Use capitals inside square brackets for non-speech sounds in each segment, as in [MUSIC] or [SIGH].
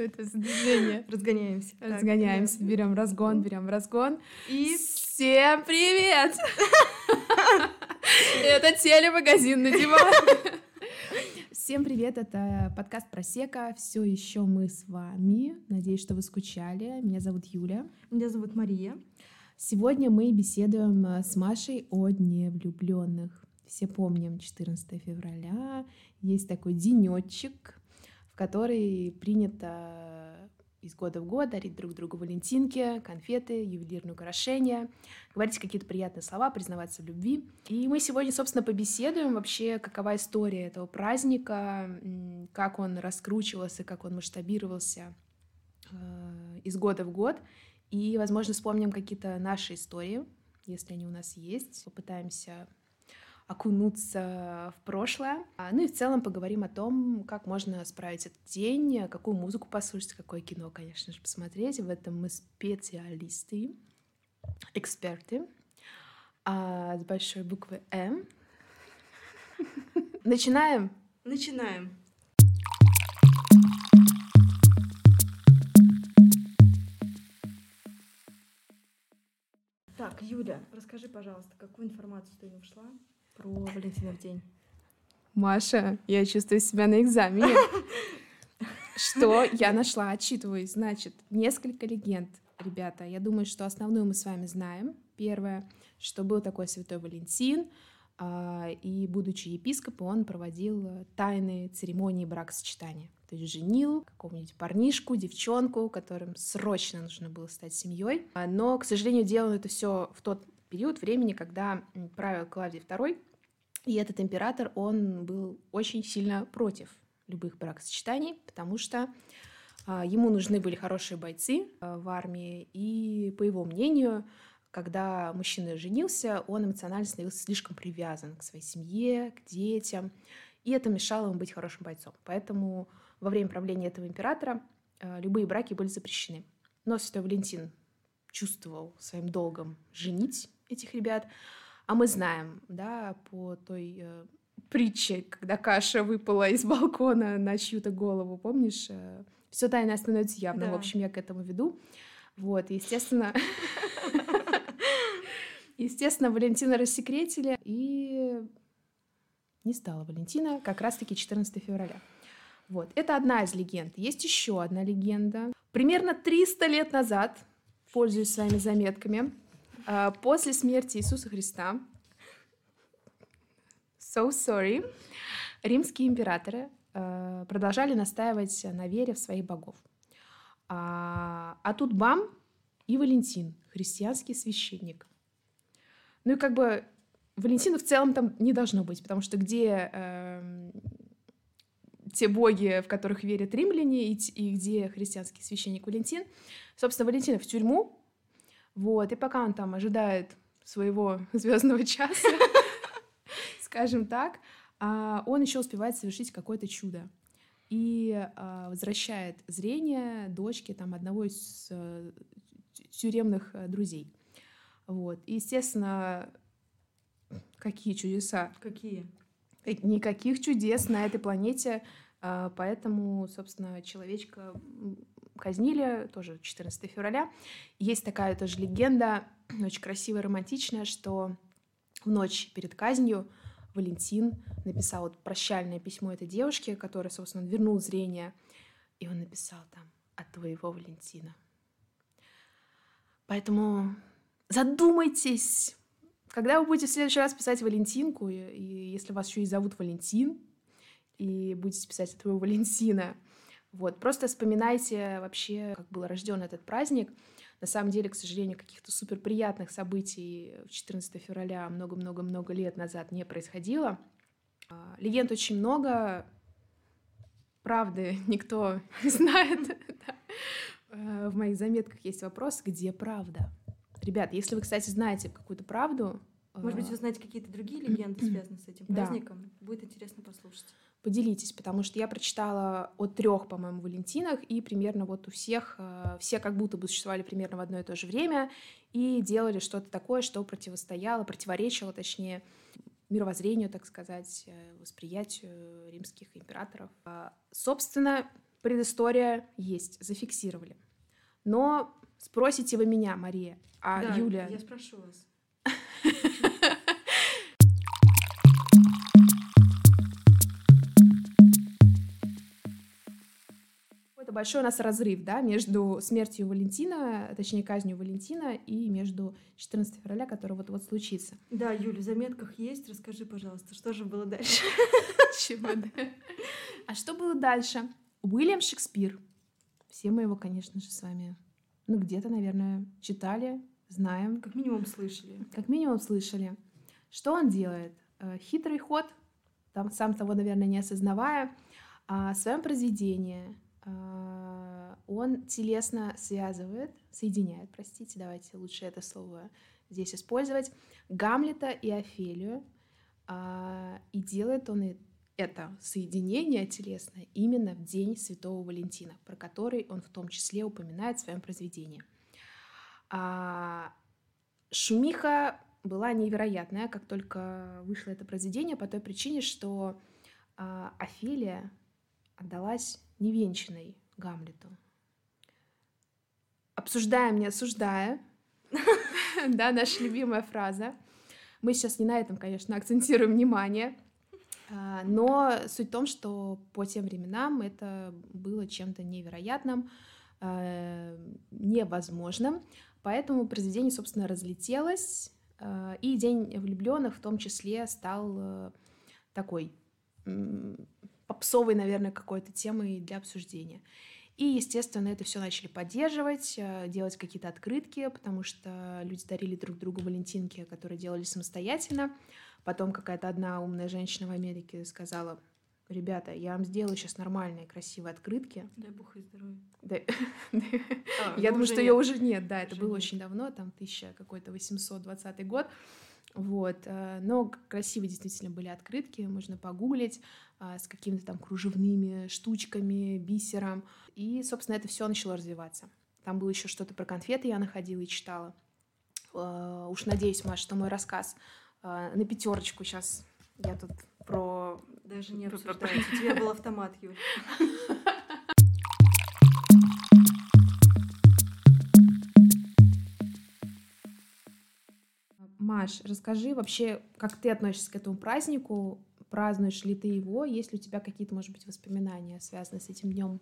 Что это за движение? Разгоняемся. Разгоняемся, так, берем разгон, берем разгон. И всем привет! [LAUGHS] Это телемагазин на диване. Всем привет, это подкаст Просека. Все еще мы с вами. Надеюсь, что вы скучали. Меня зовут Юля. Меня зовут Мария. Сегодня мы беседуем э, с Машей о Дне влюбленных. Все помним 14 февраля. Есть такой денечек, которой принято из года в год дарить друг другу валентинки, конфеты, ювелирные украшения, говорить какие-то приятные слова, признаваться в любви. И мы сегодня, собственно, побеседуем вообще, какова история этого праздника, как он раскручивался, как он масштабировался э, из года в год. И, возможно, вспомним какие-то наши истории, если они у нас есть. Попытаемся окунуться в прошлое. А, ну и в целом поговорим о том, как можно справить этот день, какую музыку послушать, какое кино, конечно же, посмотреть. В этом мы специалисты, эксперты а, с большой буквы М. Начинаем? Начинаем. Так, Юля, расскажи, пожалуйста, какую информацию ты нашла про Валентинов день. Маша, я чувствую себя на экзамене. [LAUGHS] Что я нашла? Отчитываюсь. Значит, несколько легенд, ребята. Я думаю, что основную мы с вами знаем. Первое, что был такой святой Валентин, а, и, будучи епископом, он проводил тайные церемонии бракосочетания. То есть женил какого-нибудь парнишку, девчонку, которым срочно нужно было стать семьей. А, но, к сожалению, делал это все в тот период времени, когда правил Клавдий II, и этот император, он был очень сильно против любых бракосочетаний, потому что а, ему нужны были хорошие бойцы а, в армии, и, по его мнению, когда мужчина женился, он эмоционально становился слишком привязан к своей семье, к детям, и это мешало ему быть хорошим бойцом. Поэтому во время правления этого императора а, любые браки были запрещены. Но Святой Валентин чувствовал своим долгом женить этих ребят, а мы знаем, да, по той э, притче, когда каша выпала из балкона на чью-то голову, помнишь? Э, все тайное становится явным. Да. В общем, я к этому веду. Вот, естественно... [LAUGHS] Естественно, Валентина рассекретили, и не стала Валентина как раз-таки 14 февраля. Вот, это одна из легенд. Есть еще одна легенда. Примерно 300 лет назад, пользуясь своими заметками, после смерти Иисуса Христа, so sorry, римские императоры а, продолжали настаивать на вере в своих богов. А, а тут бам и Валентин, христианский священник. Ну и как бы Валентина в целом там не должно быть, потому что где э, те боги, в которых верят римляне, и, и где христианский священник Валентин, собственно, Валентина в тюрьму, вот, и пока он там ожидает своего [LAUGHS] звездного часа, [LAUGHS] скажем так, а, он еще успевает совершить какое-то чудо и а, возвращает зрение дочке там одного из э, тюремных э, друзей. Вот. И, естественно, какие чудеса? Какие? Никаких чудес на этой планете, а, поэтому, собственно, человечка казнили, тоже 14 февраля. Есть такая тоже легенда, [CLEARS THROAT] очень красивая, романтичная, что в ночь перед казнью Валентин написал вот прощальное письмо этой девушке, которая, собственно, вернул зрение, и он написал там от твоего Валентина. Поэтому задумайтесь, когда вы будете в следующий раз писать Валентинку, и, и если вас еще и зовут Валентин, и будете писать от твоего Валентина, вот, просто вспоминайте вообще, как был рожден этот праздник. На самом деле, к сожалению, каких-то супер приятных событий в 14 февраля много-много-много лет назад не происходило. А, легенд очень много, правды [LAUGHS] никто не знает. [LAUGHS] А, в моих заметках есть вопрос, где правда? Ребят, если вы, кстати, знаете какую-то правду... Может быть, а, вы знаете какие-то другие легенды, связанные с этим праздником? Будет интересно послушать поделитесь, потому что я прочитала о трех, по-моему, Валентинах, и примерно вот у всех, э, все как будто бы существовали примерно в одно и то же время и делали что-то такое, что противостояло, противоречило, точнее, мировоззрению, так сказать, э, восприятию римских императоров. А, собственно, предыстория есть, зафиксировали. Но спросите вы меня, Мария, а да, Юля... я спрошу вас. [LAUGHS] Это большой у нас разрыв, да, между смертью Валентина, точнее, казнью Валентина, и между 14 февраля, который вот-вот случится. Да, Юля, в заметках есть. Расскажи, пожалуйста, что же было дальше? Чего, да? А что было дальше? Уильям Шекспир. Все мы его, конечно же, с вами, ну, где-то, наверное, читали, знаем. Как минимум слышали. Как минимум слышали. Что он делает? Э, хитрый ход, там, сам того, наверное, не осознавая, а в своем произведении а, он телесно связывает, соединяет, простите, давайте лучше это слово здесь использовать, Гамлета и Офелию, а, и делает он это соединение телесное именно в день Святого Валентина, про который он в том числе упоминает в своем произведении. А, шумиха была невероятная, как только вышло это произведение, по той причине, что Офелия отдалась невенчанной Гамлету. Обсуждаем, не осуждая. [LAUGHS] Да, наша любимая фраза. Мы сейчас не на этом, конечно, акцентируем внимание, а, но суть в том, что по тем временам это было чем-то невероятным, а, невозможным, поэтому произведение, собственно, разлетелось, а, и День влюбленных в том числе стал э, такой попсовой, наверное, какой-то темой для обсуждения. И, естественно, это все начали поддерживать, э, делать какие-то открытки, потому что люди дарили друг другу валентинки, которые делали самостоятельно. Потом какая-то одна умная женщина в Америке сказала, ребята, я вам сделаю сейчас нормальные, красивые открытки. Дай бог и здоровья. А, я думаю, что ее уже нет, да, это было очень давно, там, 1000 какой-то 820 год. Вот. Э, но красивые действительно были открытки, можно погуглить а, с какими-то там кружевными штучками, бисером. И, собственно, это все начало развиваться. Там было еще что-то про конфеты, я находила и читала. Э, уж надеюсь, Маша, что мой рассказ э, на пятерочку сейчас я тут про... Даже не обсуждается. У тебя был автомат, Юль. [LAUGHS] Маш, расскажи вообще, как ты относишься к этому празднику? Празднуешь ли ты его? Есть ли у тебя какие-то, может быть, воспоминания, связанные с этим днем?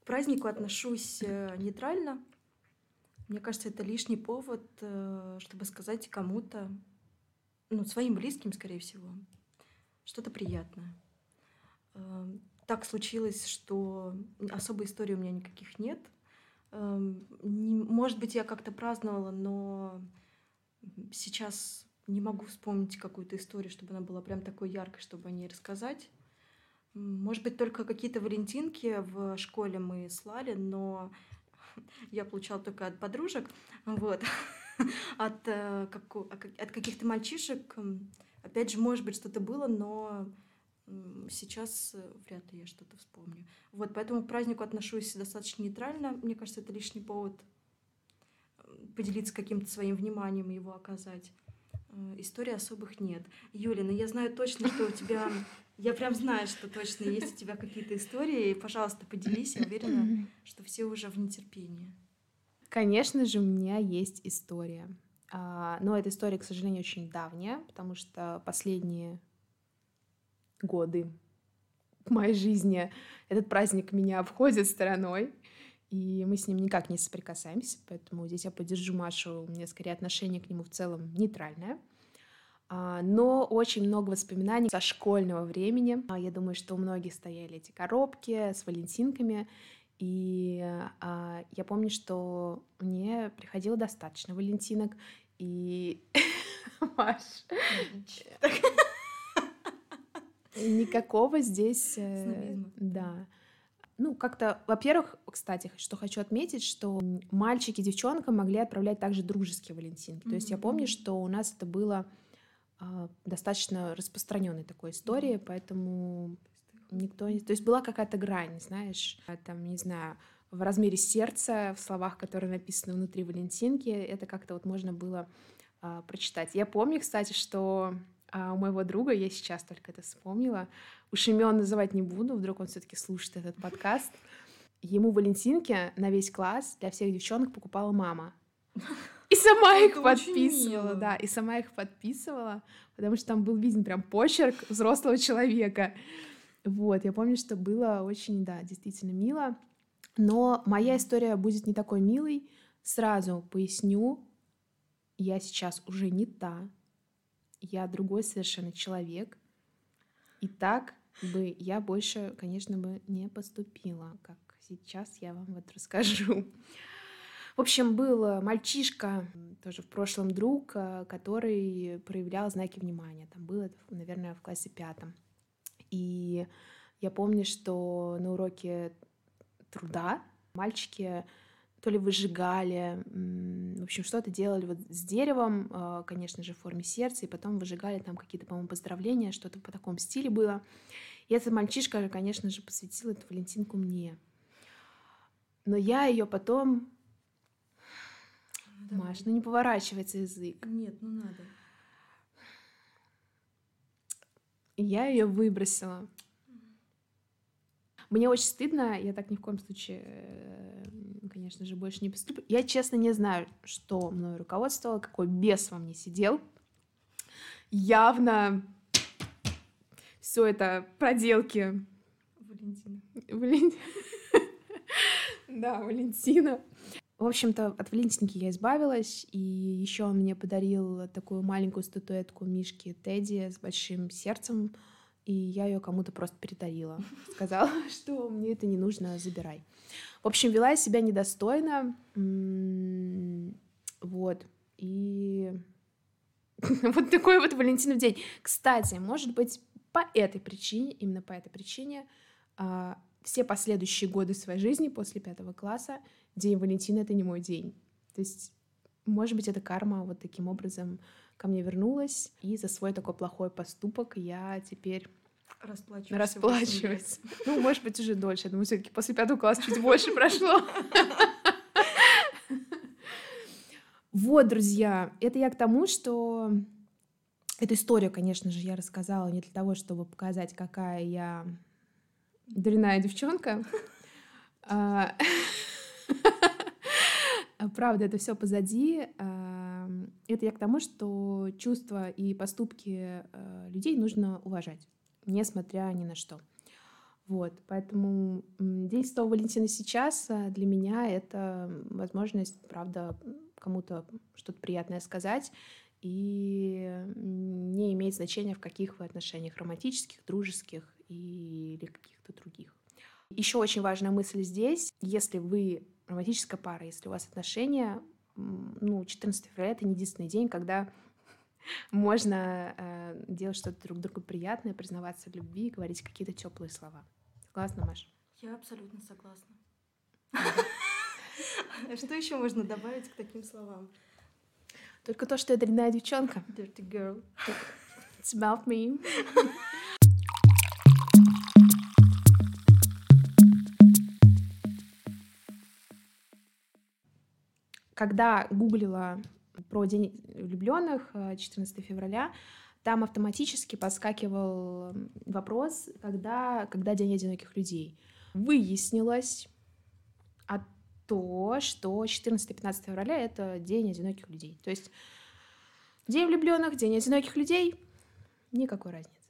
К празднику отношусь э, нейтрально. Мне кажется, это лишний повод, э, чтобы сказать кому-то, ну, своим близким, скорее всего, что-то приятное. Э, так случилось, что особой истории у меня никаких нет. Может быть, я как-то праздновала, но Сейчас не могу вспомнить какую-то историю, чтобы она была прям такой яркой, чтобы о ней рассказать. Может быть, только какие-то валентинки в школе мы слали, но [LAUGHS] я получала только от подружек, вот, [LAUGHS] от, э, от каких-то мальчишек. Опять же, может быть, что-то было, но сейчас э, вряд ли я что-то вспомню. Вот, поэтому к празднику отношусь достаточно нейтрально. Мне кажется, это лишний повод поделиться каким-то своим вниманием и его оказать. Э, историй особых нет. Юля, ну я знаю точно, что у тебя... Я прям знаю, что точно есть у тебя какие-то истории. И, пожалуйста, поделись. Я уверена, что все уже в нетерпении. Конечно же, у меня есть история. А, но эта история, к сожалению, очень давняя, потому что последние годы моей жизни этот праздник меня обходит стороной и мы с ним никак не соприкасаемся, поэтому здесь я поддержу Машу, у меня скорее отношение к нему в целом нейтральное. А, но очень много воспоминаний со школьного времени. А, я думаю, что у многих стояли эти коробки с валентинками, и а, я помню, что мне приходило достаточно валентинок, и... [LAUGHS] Маш... [LAUGHS] Никакого здесь... Э, да ну, как-то, во-первых, кстати, что хочу отметить, что мальчики и девчонкам могли отправлять также дружеские валентинки. Mm-hmm. То есть я помню, что у нас это было э, достаточно распространенной такой историей, поэтому никто не... То есть была какая-то грань, знаешь, там, не знаю, в размере сердца, в словах, которые написаны внутри валентинки, это как-то вот можно было э, прочитать. Я помню, кстати, что А у моего друга, я сейчас только это вспомнила, уж имен называть не буду, вдруг он все-таки слушает этот подкаст. Ему валентинки на весь класс для всех девчонок покупала мама. И сама их подписывала, да, и сама их подписывала, потому что там был виден прям почерк взрослого человека. Вот, я помню, что было очень, да, действительно мило. Но моя история будет не такой милой. Сразу поясню, я сейчас уже не та. Я другой совершенно человек. И так бы я больше, конечно, бы не поступила, как сейчас я вам вот расскажу. В общем, был мальчишка, тоже в прошлом друг, э, который проявлял знаки внимания. Там было, наверное, в классе пятом. И я помню, что на уроке труда мальчики то ли выжигали, в общем, что-то делали вот с деревом, э, конечно же, в форме сердца, и потом выжигали там какие-то, по-моему, поздравления, что-то по такому стиле было. И этот мальчишка, конечно же, посвятил эту Валентинку мне. Но я ее потом... Ну, Маш, ну не поворачивается язык. Нет, ну надо. Я ее выбросила. Мне очень стыдно, я так ни в коем случае, э, конечно же, больше не поступлю. Я, честно, не знаю, что мною руководствовало, какой бес во мне сидел. Явно все это проделки Валентина. Валентина. [LAUGHS] Да, Валентина. В общем-то, от Валентинки я избавилась, и еще он мне подарил такую маленькую статуэтку Мишки Тедди с большим сердцем, и я ее кому-то просто передарила. Сказала, [LAUGHS] что мне это не нужно, забирай. В общем, вела я себя недостойно. Вот. И [LAUGHS] вот такой вот Валентинов день. Кстати, может быть, по этой причине, именно по этой причине, а, все последующие годы своей жизни после пятого класса День Валентина — это не мой день. То есть, может быть, эта карма вот таким образом ко мне вернулась, и за свой такой плохой поступок я теперь расплачиваюсь. Расплачиваюсь. Ну, может быть, уже дольше. Я думаю, все таки после пятого класса чуть больше прошло. Вот, друзья, это я к тому, что эту историю, конечно же, я рассказала не для того, чтобы показать, какая я дрянная девчонка. А, правда, это все позади. А, это я к тому, что чувства и поступки а, людей нужно уважать, несмотря ни на что. Вот, поэтому День Святого Валентина сейчас для меня это возможность, правда, кому-то что-то приятное сказать, и не имеет значения, в каких вы отношениях, романтических, дружеских или каких-то других. Еще очень важная мысль здесь, если вы романтическая пара, если у вас отношения, ну, 14 февраля — это не единственный день, когда [LAUGHS] можно э, делать что-то друг другу приятное, признаваться в любви, говорить какие-то теплые слова. Согласна, Маша? Я абсолютно согласна. [LAUGHS] Что еще можно добавить к таким словам? Только то, что я дрянная девчонка. Dirty girl. It's about me. [LAUGHS] Когда гуглила про День влюбленных 14 э, февраля, там автоматически подскакивал вопрос, когда, когда День одиноких людей. Выяснилось, от то, что 14-15 февраля — это День одиноких людей. То есть День влюбленных, День одиноких людей — никакой разницы.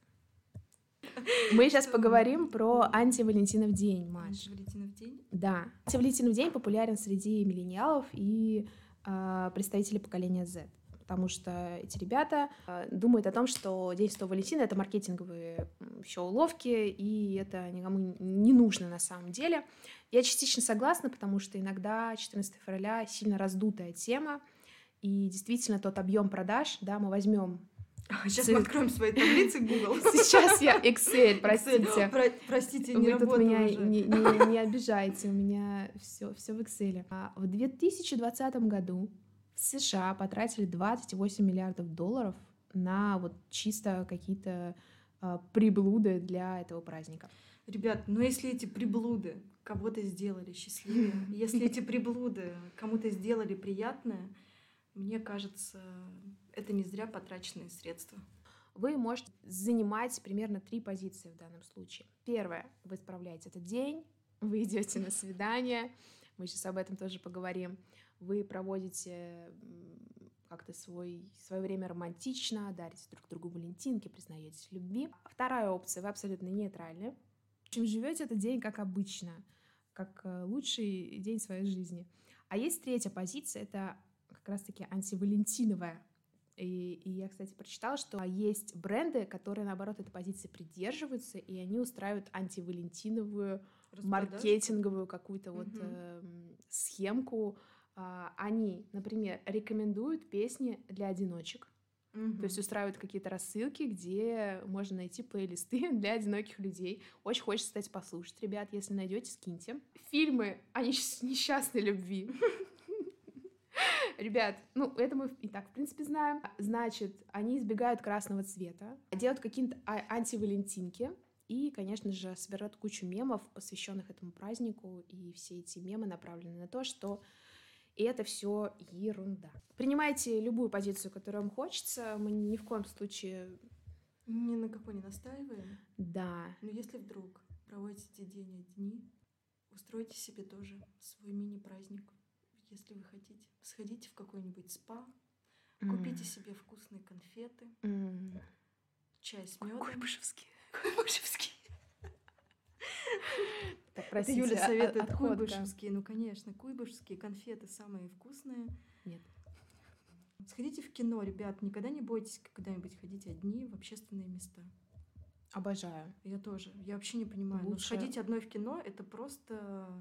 Мы сейчас поговорим про антивалентинов день, Маш. Антивалентинов день? Да. Антивалентинов день популярен среди миллениалов и э, представителей поколения Z потому что эти ребята э, думают о том, что День Святого Валентина — это маркетинговые еще уловки, и это никому не нужно на самом деле. Я частично согласна, потому что иногда 14 февраля сильно раздутая тема, и действительно тот объем продаж, да, мы возьмем [LAUGHS] Сейчас мы откроем свои таблицы Google. [LAUGHS] Сейчас я [LAUGHS] Excel, простите. Excel. Про, простите, не Вы тут меня уже. Не, не, не обижайте, у меня все, все в Excel. А в 2020 году в США потратили 28 миллиардов долларов на вот чисто какие-то а, приблуды для этого праздника. Ребят, ну если эти приблуды кого-то сделали счастливее, если эти приблуды кому-то сделали приятное, мне кажется, это не зря потраченные средства. вы можете занимать примерно три позиции в данном случае. Первое, вы справляете этот день, вы идете на свидание, мы сейчас об этом тоже поговорим. Вы проводите как-то свой, свое время романтично, дарите друг другу валентинки, признаетесь в любви. Вторая опция, вы абсолютно нейтральны. В общем, живете этот день как обычно, как э, лучший день своей жизни. А есть третья позиция, это как раз-таки антивалентиновая. И, и я, кстати, прочитала, что есть бренды, которые, наоборот, этой позиции придерживаются, и они устраивают антивалентиновую маркетинговую какую-то угу. вот э, схемку, а, они, например, рекомендуют песни для одиночек. Угу. То есть устраивают какие-то рассылки, где можно найти плейлисты [LAUGHS] для одиноких людей. Очень хочется, кстати, послушать, ребят, если найдете, скиньте. Фильмы о несчастной любви. [LAUGHS] Ребят, ну, это мы и так, в принципе, знаем. Значит, они избегают красного цвета, делают какие-то а, антивалентинки, и, конечно же, собирают кучу мемов, посвященных этому празднику, и все эти мемы направлены на то, что и это все ерунда. Принимайте любую позицию, которую вам хочется. Мы ни в коем случае... Ни на какой не настаиваем. Да. Но если вдруг проводите день одни, устройте себе тоже свой мини-праздник. Если вы хотите, сходите в какой-нибудь спа, mm. купите себе вкусные конфеты, mm. чай с медом. Куйбышевский. [LAUGHS] Куйбышевский. Так, простите, Юля советует от, куйбышевские. Ну, конечно, куйбышевские конфеты самые вкусные. Нет. Сходите в кино, ребят. Никогда не бойтесь когда-нибудь ходить одни в общественные места. Обожаю. Я тоже. Я вообще не понимаю. Лучше... Но сходить одной в кино — это просто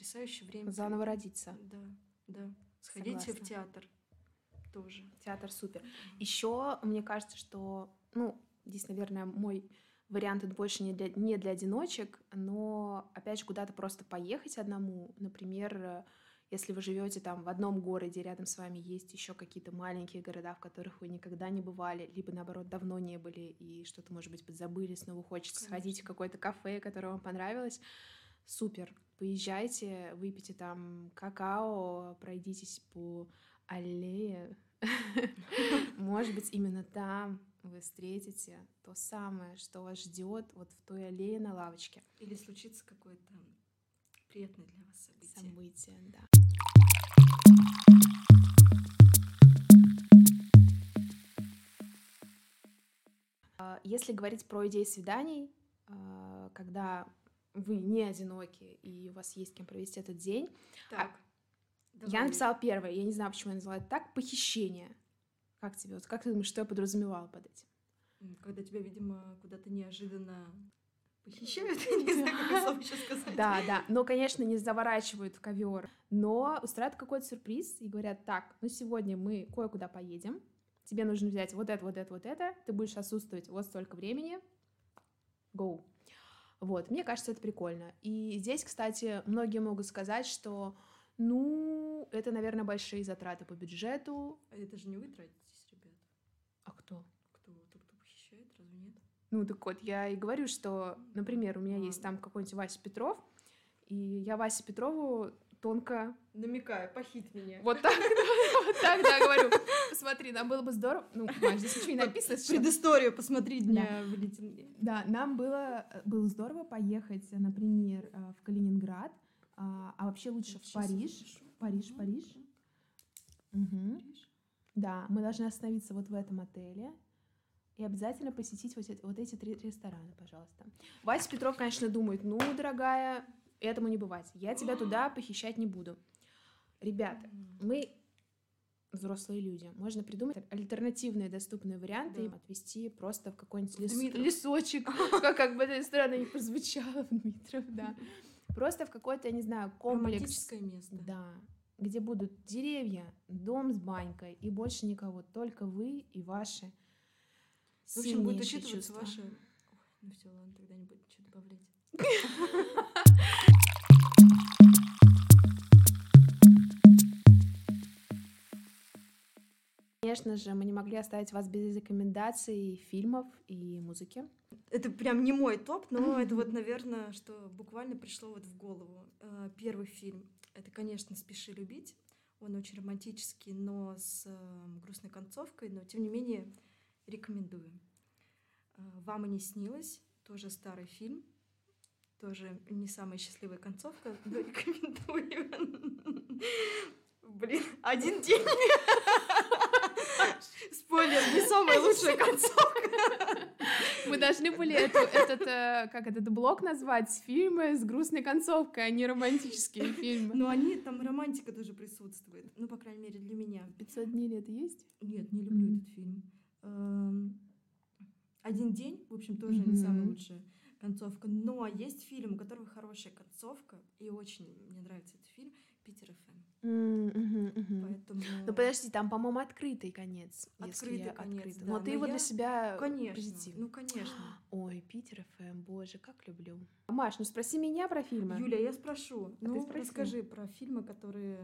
потрясающее время. Заново родиться. Да, да. Сходите Согласна. в театр тоже. Театр супер. Еще мне кажется, что, ну, здесь, наверное, мой вариант это больше не для, не для одиночек, но, опять же, куда-то просто поехать одному. Например, если вы живете там в одном городе, рядом с вами есть еще какие-то маленькие города, в которых вы никогда не бывали, либо наоборот давно не были и что-то, может быть, подзабыли, снова хочется Конечно. сходить в какое-то кафе, которое вам понравилось, супер, поезжайте, выпейте там какао, пройдитесь по аллее, [LAUGHS] может быть, именно там вы встретите то самое, что вас ждет вот в той аллее на лавочке. Или случится какое-то приятное для вас событие. Событие, да. А, если говорить про идеи свиданий, а, когда вы не одиноки и у вас есть кем провести этот день. А так. Давай. Я написала первое, я не знаю, почему я назвала это так, похищение. Как тебе, вот как ты думаешь, что я подразумевала под этим? Когда тебя, видимо, куда-то неожиданно похищают, [LAUGHS] не знаю, как слово еще сказать. Да, да, но, конечно, не заворачивают в ковер, но устраивают какой-то сюрприз и говорят, так, ну сегодня мы кое-куда поедем, тебе нужно взять вот это, вот это, вот это, ты будешь отсутствовать вот столько времени, go. Вот, мне кажется, это прикольно. И здесь, кстати, многие могут сказать, что ну, это, наверное, большие затраты по бюджету. А это же не вы тратитесь, ребят. А кто? Кто? Тот, кто похищает, разве нет? Ну, так вот, я и говорю, что, например, у меня а. есть там какой-нибудь Вася Петров, и я Васе Петрову тонко... Намекаю, похить меня. Вот так, [LAUGHS] вот так, да, говорю. Посмотри, нам было бы здорово... Ну, Маш, здесь ничего не написано. Предысторию посмотри дня Да, нам было, было здорово поехать, например, э, в Калининград, а, а вообще лучше в Париж. Париж, Париж. Угу. Да, мы должны остановиться вот в этом отеле и обязательно посетить вот эти, вот эти три ресторана, пожалуйста. Вася Петров, конечно, думает, ну, дорогая, этому не бывать. Я тебя туда [GASPS] похищать не буду. Ребята, мы взрослые люди. Можно придумать альтернативные доступные варианты, да. отвести просто в какой-нибудь лес... лесочек, [LAUGHS] как, как бы это странно не прозвучало, [LAUGHS] Дмитров, да. [LAUGHS] Просто в какой-то, я не знаю, комплекс. Романтическое место. Да. Где будут деревья, дом с банькой и больше никого, только вы и ваши В общем, будет учитываться чувства. ваши... Ой, ну все, ладно, тогда не будет ничего добавлять. Конечно же, мы не могли оставить вас без рекомендаций фильмов и музыки. Это прям не мой топ, но это вот, наверное, что буквально пришло вот в голову. Э, первый фильм — это, конечно, «Спеши любить». Он очень романтический, но с эм, грустной концовкой, но, тем не менее, Рекомендую. А, «Вам и не снилось» тоже старый фильм, тоже не самая счастливая концовка, но [LAUGHS] рекомендую. Блин, один день. Спойлер, не самая лучшая концовка. Мы должны были эту, этот, э, как этот блок назвать, фильмы с грустной концовкой, а не романтические фильмы. Но они, там романтика тоже присутствует. Ну, по крайней мере, для меня. 500 дней лет есть? Нет, не люблю этот фильм. Эм, «Один день», в общем, тоже не самая лучшая концовка. Но есть фильм, у которого хорошая концовка, и очень мне нравится этот фильм «Питер ФМ». Поэтому... Ну подожди, там, по-моему, открытый конец. Открытый конец. Да, но, но ты его я... для себя конечно, позитив. Ну, конечно. [GASPS] Ой, Питер ФМ, боже, как люблю. Маш, ну спроси меня про фильмы. Юля, я спрошу. А ну, расскажи про фильмы, которые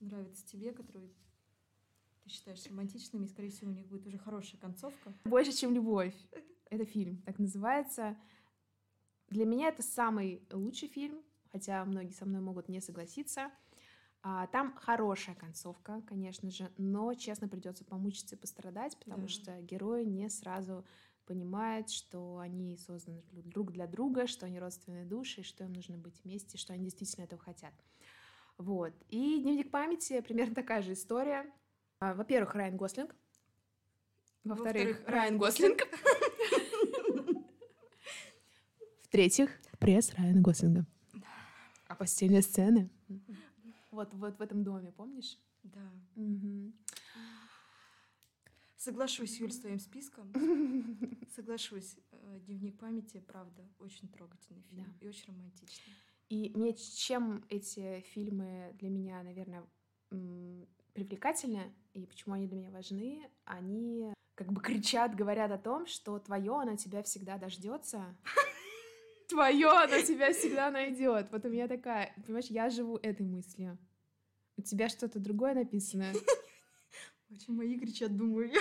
нравятся тебе, которые ты считаешь романтичными, и, скорее всего, у них будет уже хорошая концовка. Больше, чем любовь. Это фильм, так называется. Для меня это самый лучший фильм, хотя многие со мной могут не согласиться. А, там хорошая концовка, конечно же, но, честно, придется помучиться и пострадать, потому да. что герои не сразу понимают, что они созданы друг для друга, что они родственные души, что им нужно быть вместе, что они действительно этого хотят. Вот. И «Дневник памяти» примерно такая же история. А, во-первых, Райан Гослинг. Во-вторых, Во Райан Гослинг. В-третьих, пресс Райана Гослинга. А постельные сцены? Вот, вот в этом доме, помнишь? Да. Угу. Соглашусь, Юль, с твоим списком. [LAUGHS] Соглашусь. Э, Дневник памяти, правда, очень трогательный фильм да. и очень романтичный. И мне чем эти фильмы для меня, наверное, привлекательны и почему они для меня важны, они как бы кричат, говорят о том, что твое, оно тебя всегда дождется. [LAUGHS] Твое, оно тебя всегда найдет. Вот у меня такая, понимаешь, я живу этой мыслью. У тебя что-то другое написано? Очень мои кричат, думаю я.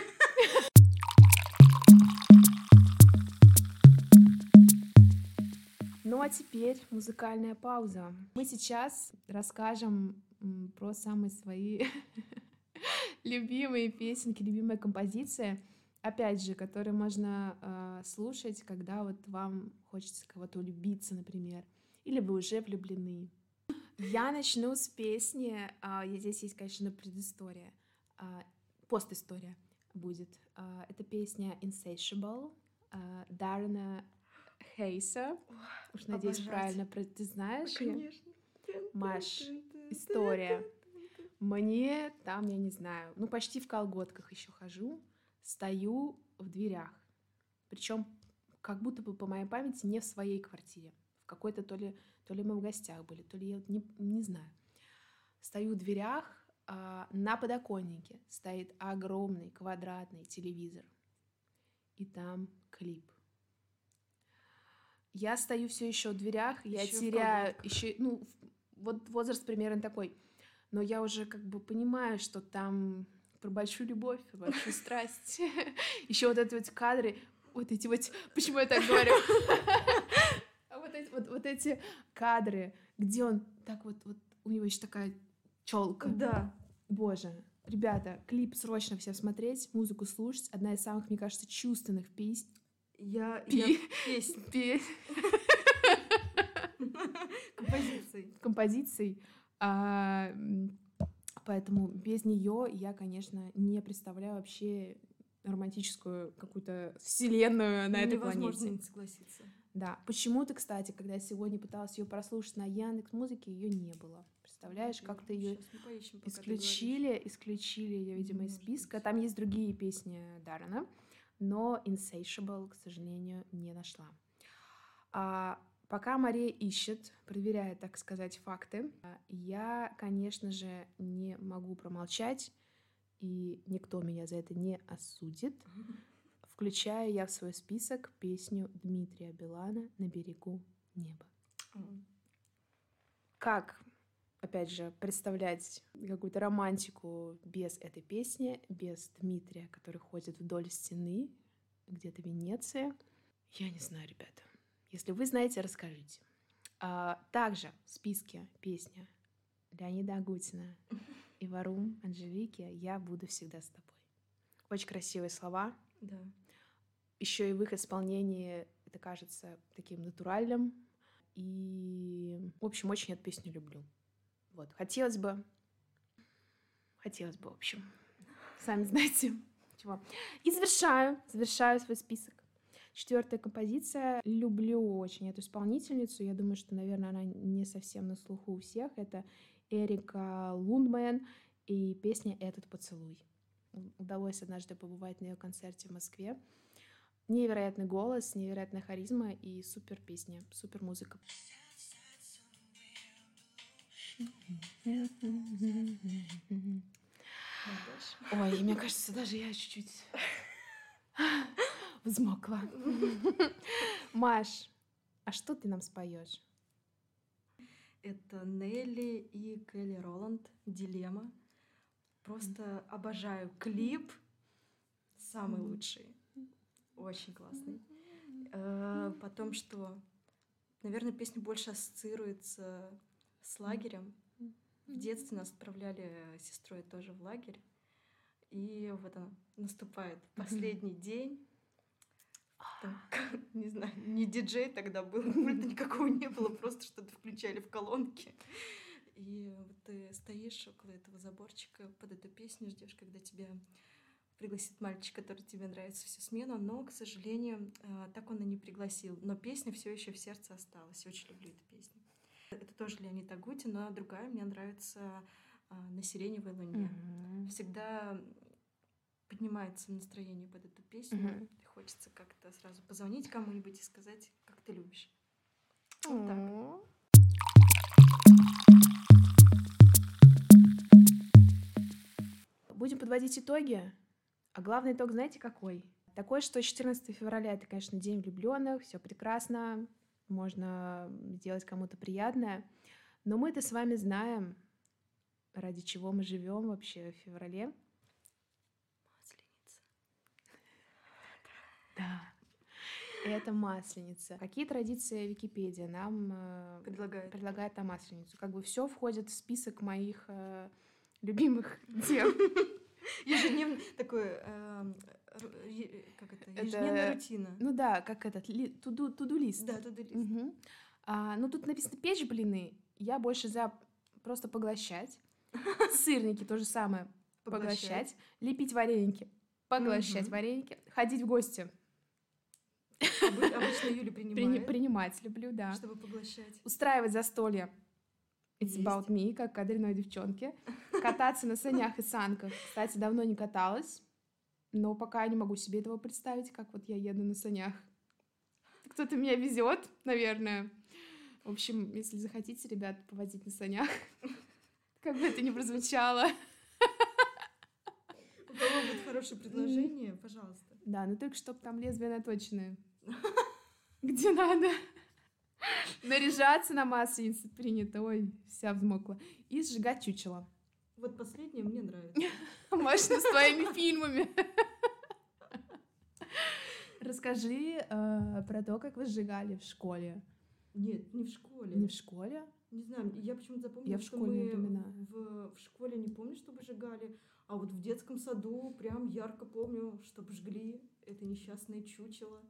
Ну а теперь музыкальная пауза. Мы сейчас расскажем про самые свои [LAUGHS] любимые песенки, любимые композиции опять же, которые можно э, слушать, когда вот вам хочется кого-то улюбиться, например, или вы уже влюблены. Я начну с песни. Э, здесь есть, конечно, предыстория, э, постистория будет. Э, это песня Insatiable э, Даррена Хейса. Уж надеюсь, Обожать. правильно ты знаешь ее. Маш, история. Мне там, я не знаю, ну почти в колготках еще хожу стою в дверях. Причем как будто бы по моей памяти не в своей квартире. В какой-то то ли, то ли мы в гостях были, то ли я не, не знаю. Стою в дверях, а на подоконнике стоит огромный квадратный телевизор. И там клип. Я стою все еще в дверях, я еще теряю еще, ну, вот возраст примерно такой. Но я уже как бы понимаю, что там про большую любовь, про большую страсть. [LAUGHS] Еще вот эти вот кадры, вот эти вот... Почему я так говорю? [LAUGHS] Вот эти, вот, вот эти кадры, где он так вот, вот у него еще такая челка. Да. Боже, ребята, клип срочно все смотреть, музыку слушать. Одна из самых, мне кажется, чувственных песен. Я, Пи... я песня. [LAUGHS] Пи... Композиций. Композиций. А, Поэтому без нее я, конечно, не представляю вообще романтическую какую-то вселенную на этой Невозможно планете. не согласиться. Да. Почему-то, кстати, когда я сегодня пыталась ее прослушать на Яндекс Музыке, ее не было. Представляешь, как-то ее исключили, исключили ее, видимо, из списка. Там есть другие песни Даррена, но Insatiable, к сожалению, не нашла. А Пока Мария ищет, проверяет, так сказать, факты, я, конечно же, не могу промолчать, и никто меня за это не осудит. Включаю я в свой список песню Дмитрия Билана «На берегу неба». Как, опять же, представлять какую-то романтику без этой песни, без Дмитрия, который ходит вдоль стены где-то в Венеции? Я не знаю, ребята. Если вы знаете, расскажите. А, также в списке песня Леонида Агутина [LAUGHS] и Варум Анжелики «Я буду всегда с тобой». Очень красивые слова. Да. Еще и в их исполнении это кажется таким натуральным. И, в общем, очень эту песню люблю. Вот. Хотелось бы... Хотелось бы, в общем. Сами знаете, чего. И завершаю, завершаю свой список. Четвертая композиция. Люблю очень эту исполнительницу. Я думаю, что, наверное, она не совсем на слуху у всех. Это Эрика Лундман и песня «Этот поцелуй». Удалось однажды побывать на ее концерте в Москве. Невероятный голос, невероятная харизма и супер песня, супер музыка. Ой, мне кажется, даже я чуть-чуть [LAUGHS] взмокла. [LAUGHS] Маш, а что ты нам споешь? Это Нелли и Келли Роланд «Дилемма». Просто обожаю клип. Самый лучший. Очень классный. Э, потом что? Наверное, песня больше ассоциируется с лагерем. В детстве нас отправляли сестрой тоже в лагерь. И вот он наступает последний день. Там, [LAUGHS] не знаю, не диджей тогда был, [LAUGHS] пульта никакого не было, просто что-то включали в колонки. И вот ты стоишь около этого заборчика под эту песню, ждешь, когда тебя пригласит мальчик, который тебе нравится всю смену, но, к сожалению, э, так он и не пригласил. Но песня все еще в сердце осталась. Очень люблю эту песню. Это тоже Леонид Агутин, но другая мне нравится э, «На сиреневой луне». Mm-hmm. Всегда поднимается настроение под эту песню. Mm-hmm. Хочется как-то сразу позвонить кому-нибудь и сказать, как ты любишь. Вот mm-hmm. так. Будем подводить итоги. А главный итог, знаете, какой? Такой, что 14 февраля это, конечно, день влюбленных, все прекрасно, можно сделать кому-то приятное. Но мы-то с вами знаем, ради чего мы живем вообще в феврале. Да. Это масленица. Какие традиции Википедия нам э, предлагает, предлагает на масленицу? Как бы все входит в список моих э, любимых дел. [LAUGHS] Ежедневно такой, эм, как это, ежедневная рутина. Ну да, как этот, туду-лист. Да, туду-лист. А, ну тут написано печь блины, я больше за просто поглощать. [LAUGHS] Сырники то же самое, поглощать. Лепить вареники, поглощать вареники. Ходить в гости. Обычно Юля принимает. Принимать люблю, да. Чтобы поглощать. Устраивать застолье. It's Есть. about me, как кадренной девчонке. Кататься на санях и санках. Кстати, давно не каталась, но пока я не могу себе этого представить, как вот я еду на санях. Кто-то меня везет, наверное. В общем, если захотите, ребят, повозить на санях, как бы это ни прозвучало. У кого будет хорошее предложение, пожалуйста. Да, но только чтобы там лезвие наточенное. Где надо. Наряжаться на масленице принято. Ой, вся взмокла. И сжигать чучело. Вот последнее мне нравится. Можно с твоими фильмами. Расскажи э, про то, как вы сжигали в школе. Нет, не в школе. Не в школе? Не знаю, я почему-то запомнила, я в что мы в, в школе не помню, чтобы сжигали, а вот в детском саду прям ярко помню, чтобы жгли это несчастное чучело.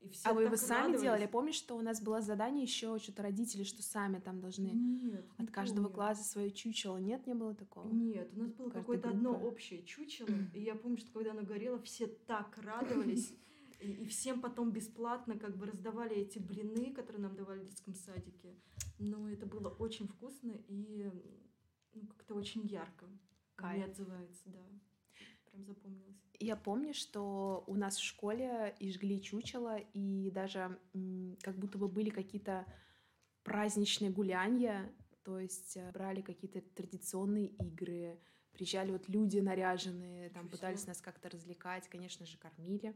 И все а вы его сами делали? Помнишь, что у нас было задание еще что-то родители, что сами там должны Нет, от каждого помню. класса свое чучело? Нет, не было такого? Нет, у нас было какое-то одно общее чучело, и я помню, что когда оно горело, все так [LAUGHS] радовались. И, и всем потом бесплатно как бы раздавали эти блины, которые нам давали в детском садике. Но это было очень вкусно и ну, как-то очень ярко. Кайф. Мне отзывается, да прям запомнилось. Я помню, что у нас в школе и жгли чучело, и даже как будто бы были какие-то праздничные гуляния, то есть э, брали какие-то традиционные игры, приезжали вот люди наряженные, там пытались нас как-то развлекать, конечно же, кормили,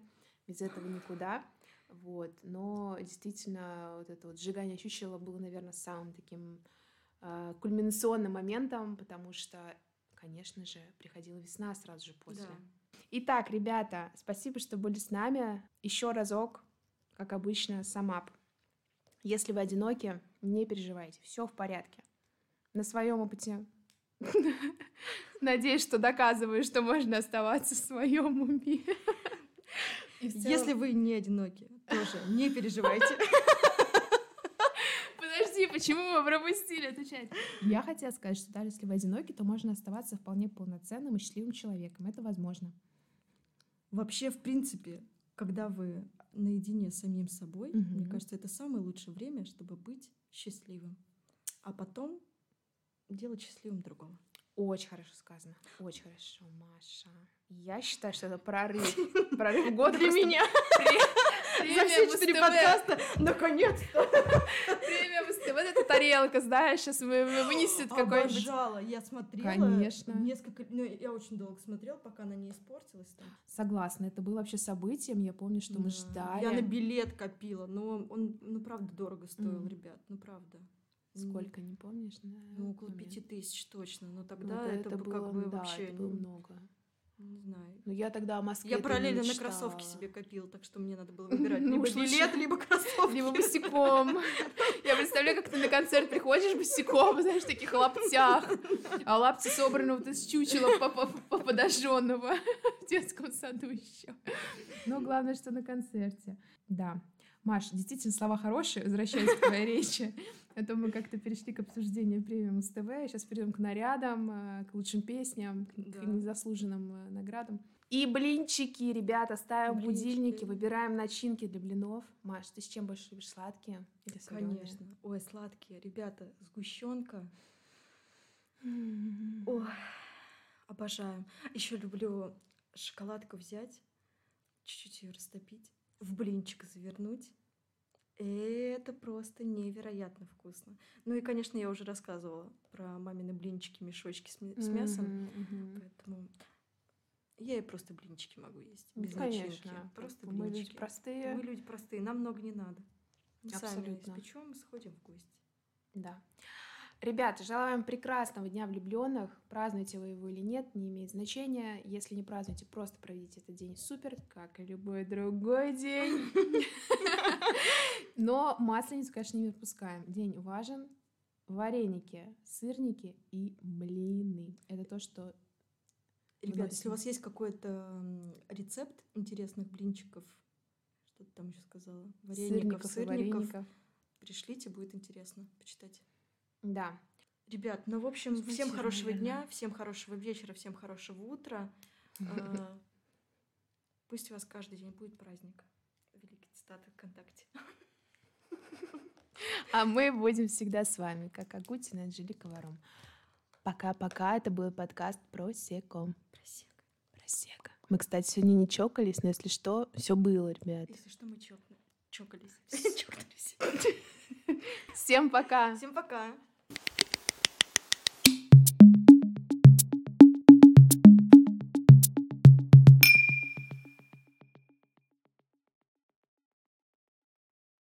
без этого никуда, вот, но действительно вот это вот сжигание чучела было, наверное, самым таким э, кульминационным моментом, потому что конечно же, приходила весна сразу же после. Да. Итак, ребята, спасибо, что были с нами. Еще разок, как обычно, самап. Если вы одиноки, не переживайте, все в порядке. На своем опыте [LAUGHS] Надеюсь, что доказываю, что можно оставаться в своем уме. [LAUGHS] Целом- Если вы не одиноки, тоже не переживайте. [LAUGHS] Подожди, почему мы пропустили эту часть? Я хотела сказать, что даже если вы одиноки, то можно оставаться вполне полноценным и счастливым человеком. Это возможно. Вообще, в принципе, когда вы наедине с самим собой, мне Мгм. кажется, это самое лучшее время, чтобы быть счастливым. А потом делать счастливым другого. Очень хорошо сказано. Очень хорошо, Маша. Я считаю, что это прорыв. [LAUGHS] Прорыв года Для меня. [LAUGHS] За все четыре подкаста, наконец-то! Премия Муз-ТВ. Вот эта тарелка, знаешь, сейчас вынесет [GASPS] какой-нибудь... Обожала, я смотрела. Конечно. Несколько, ну, я очень долго смотрела, пока она не испортилась. Согласна, это было вообще событием. Я помню, что мы Да. ждали. Я на билет копила, но он, ну, правда, дорого стоил, ребят, ну, правда. Сколько, не помнишь? на Ну, около момент? пяти тысяч точно, но Ну, тогда это, бы было, как бы да, вообще, это было ну, много. не знаю. Но я тогда о Москве Я это параллельно на кроссовки себе копила, так что мне надо было [LAUGHS] выбирать Ну либо билет, либо кроссовки. Либо босиком. [LAUGHS] Я представляю, как ты на концерт приходишь босиком, знаешь, в таких лаптях. А лапти собраны вот из чучела по- по- по- подожженного [LAUGHS] в детском саду еще. Но главное, что на концерте. Да. Маш, действительно, слова хорошие, возвращаясь к твоей речи. [LAUGHS] А то мы как-то перешли к обсуждению премиум с ТВ. Сейчас перейдем к нарядам, э, к лучшим песням, к Да. незаслуженным э, наградам. И блинчики, ребята, ставим Блинчики. будильники, выбираем начинки для блинов. Маш, ты с чем больше любишь, сладкие или соленые? Конечно. Ой, сладкие. Ребята, сгущенка. М. Ой, обожаю. Еще люблю шоколадку взять, чуть-чуть ее растопить, в блинчик завернуть. Это просто невероятно вкусно. Ну и, конечно, я уже рассказывала про мамины блинчики, мешочки с, с мясом. Мгм. Поэтому я и просто блинчики могу есть. Ну, Без Конечно. начинки. Просто Мы люди блинчики. простые. Мы люди простые, нам много не надо. Мы сами Абсолютно. испечем и сходим в гости. Да. Ребята, желаю вам прекрасного дня влюбленных. Празднуете вы его или нет, не имеет значения. Если не празднуете, просто проведите этот день супер, как и любой другой день. Но масленицу, конечно, не пропускаем. День важен. Вареники, сырники и блины. Это то, что... Ребят, если у вас есть какой-то рецепт интересных блинчиков, что ты там еще сказала, вареников, сырников сырников, вареников. пришлите, будет интересно почитать. Да. Ребят, ну, в общем, всем Смонтируем, хорошего наверное. дня, всем хорошего вечера, всем хорошего утра. [LAUGHS] А, Пусть у вас каждый день будет праздник. Великий цитаты ВКонтакте. [LAUGHS] А мы будем всегда с вами, как Агутина Анжелика Варум. Пока-пока. Это был подкаст про секом. Просека. Просека. Мы, кстати, сегодня не чокались, но если что, все было, ребят. Если что, мы чокнули- чокались. [LAUGHS] Чокнулись. Всем пока! Всем пока.